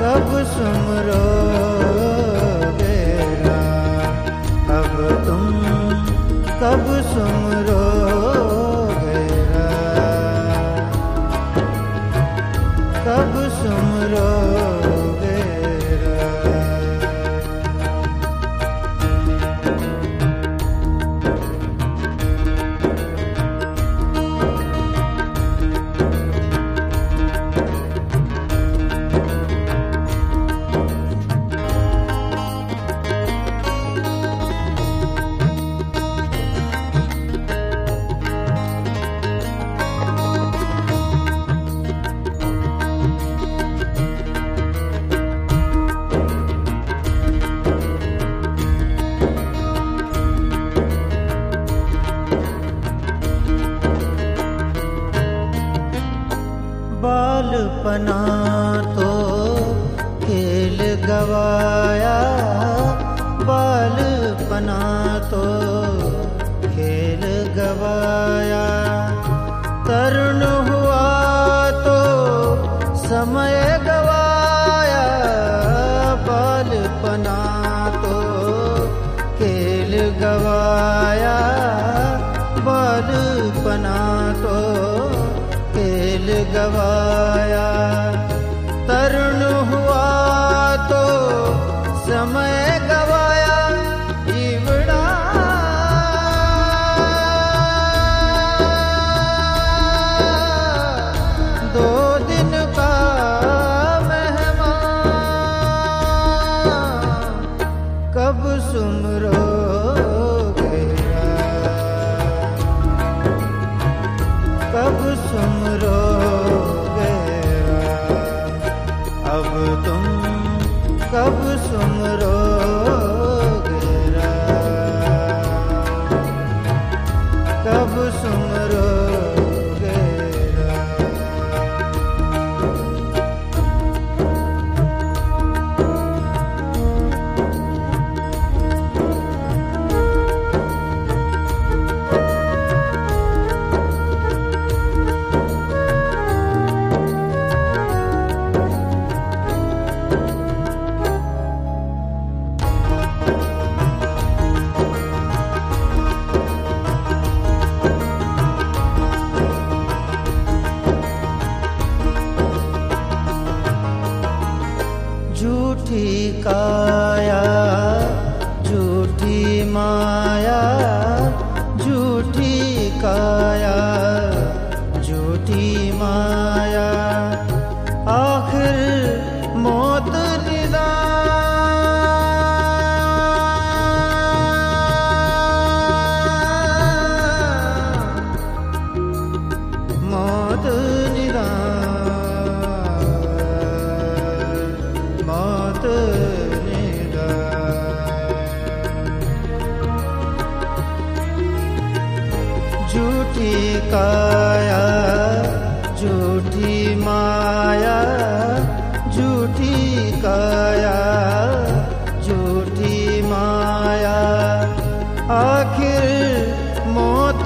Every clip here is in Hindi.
कब सुमरो घेरा अब तुम कब सुमरो घेरा कब सुमरो बालपना तो खेल गवाया बालपना तो खेल गवाया। तरुण हुआ तो समय गवाया बालपना तो खेल गवाया बालपना गवाया। तरुण हुआ तो समय गवाया। जीवड़ा। दो दिन का मेहमान। कब सुमरो कब सुमरो झूठी झूठी काया झूठी माया झूठी काया झूठी माया। आखिर मौत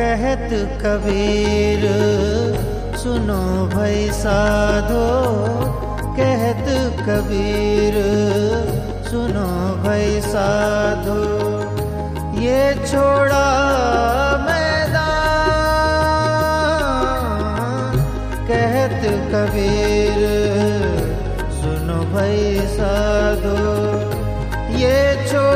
कहत कबीर, सुनो भाई साधो, कहत कबीर, सुनो भाई साधु, ये छोड़ा मैदान। कहत कबीर, सुनो भाई साधु, ये छोड़ा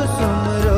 कब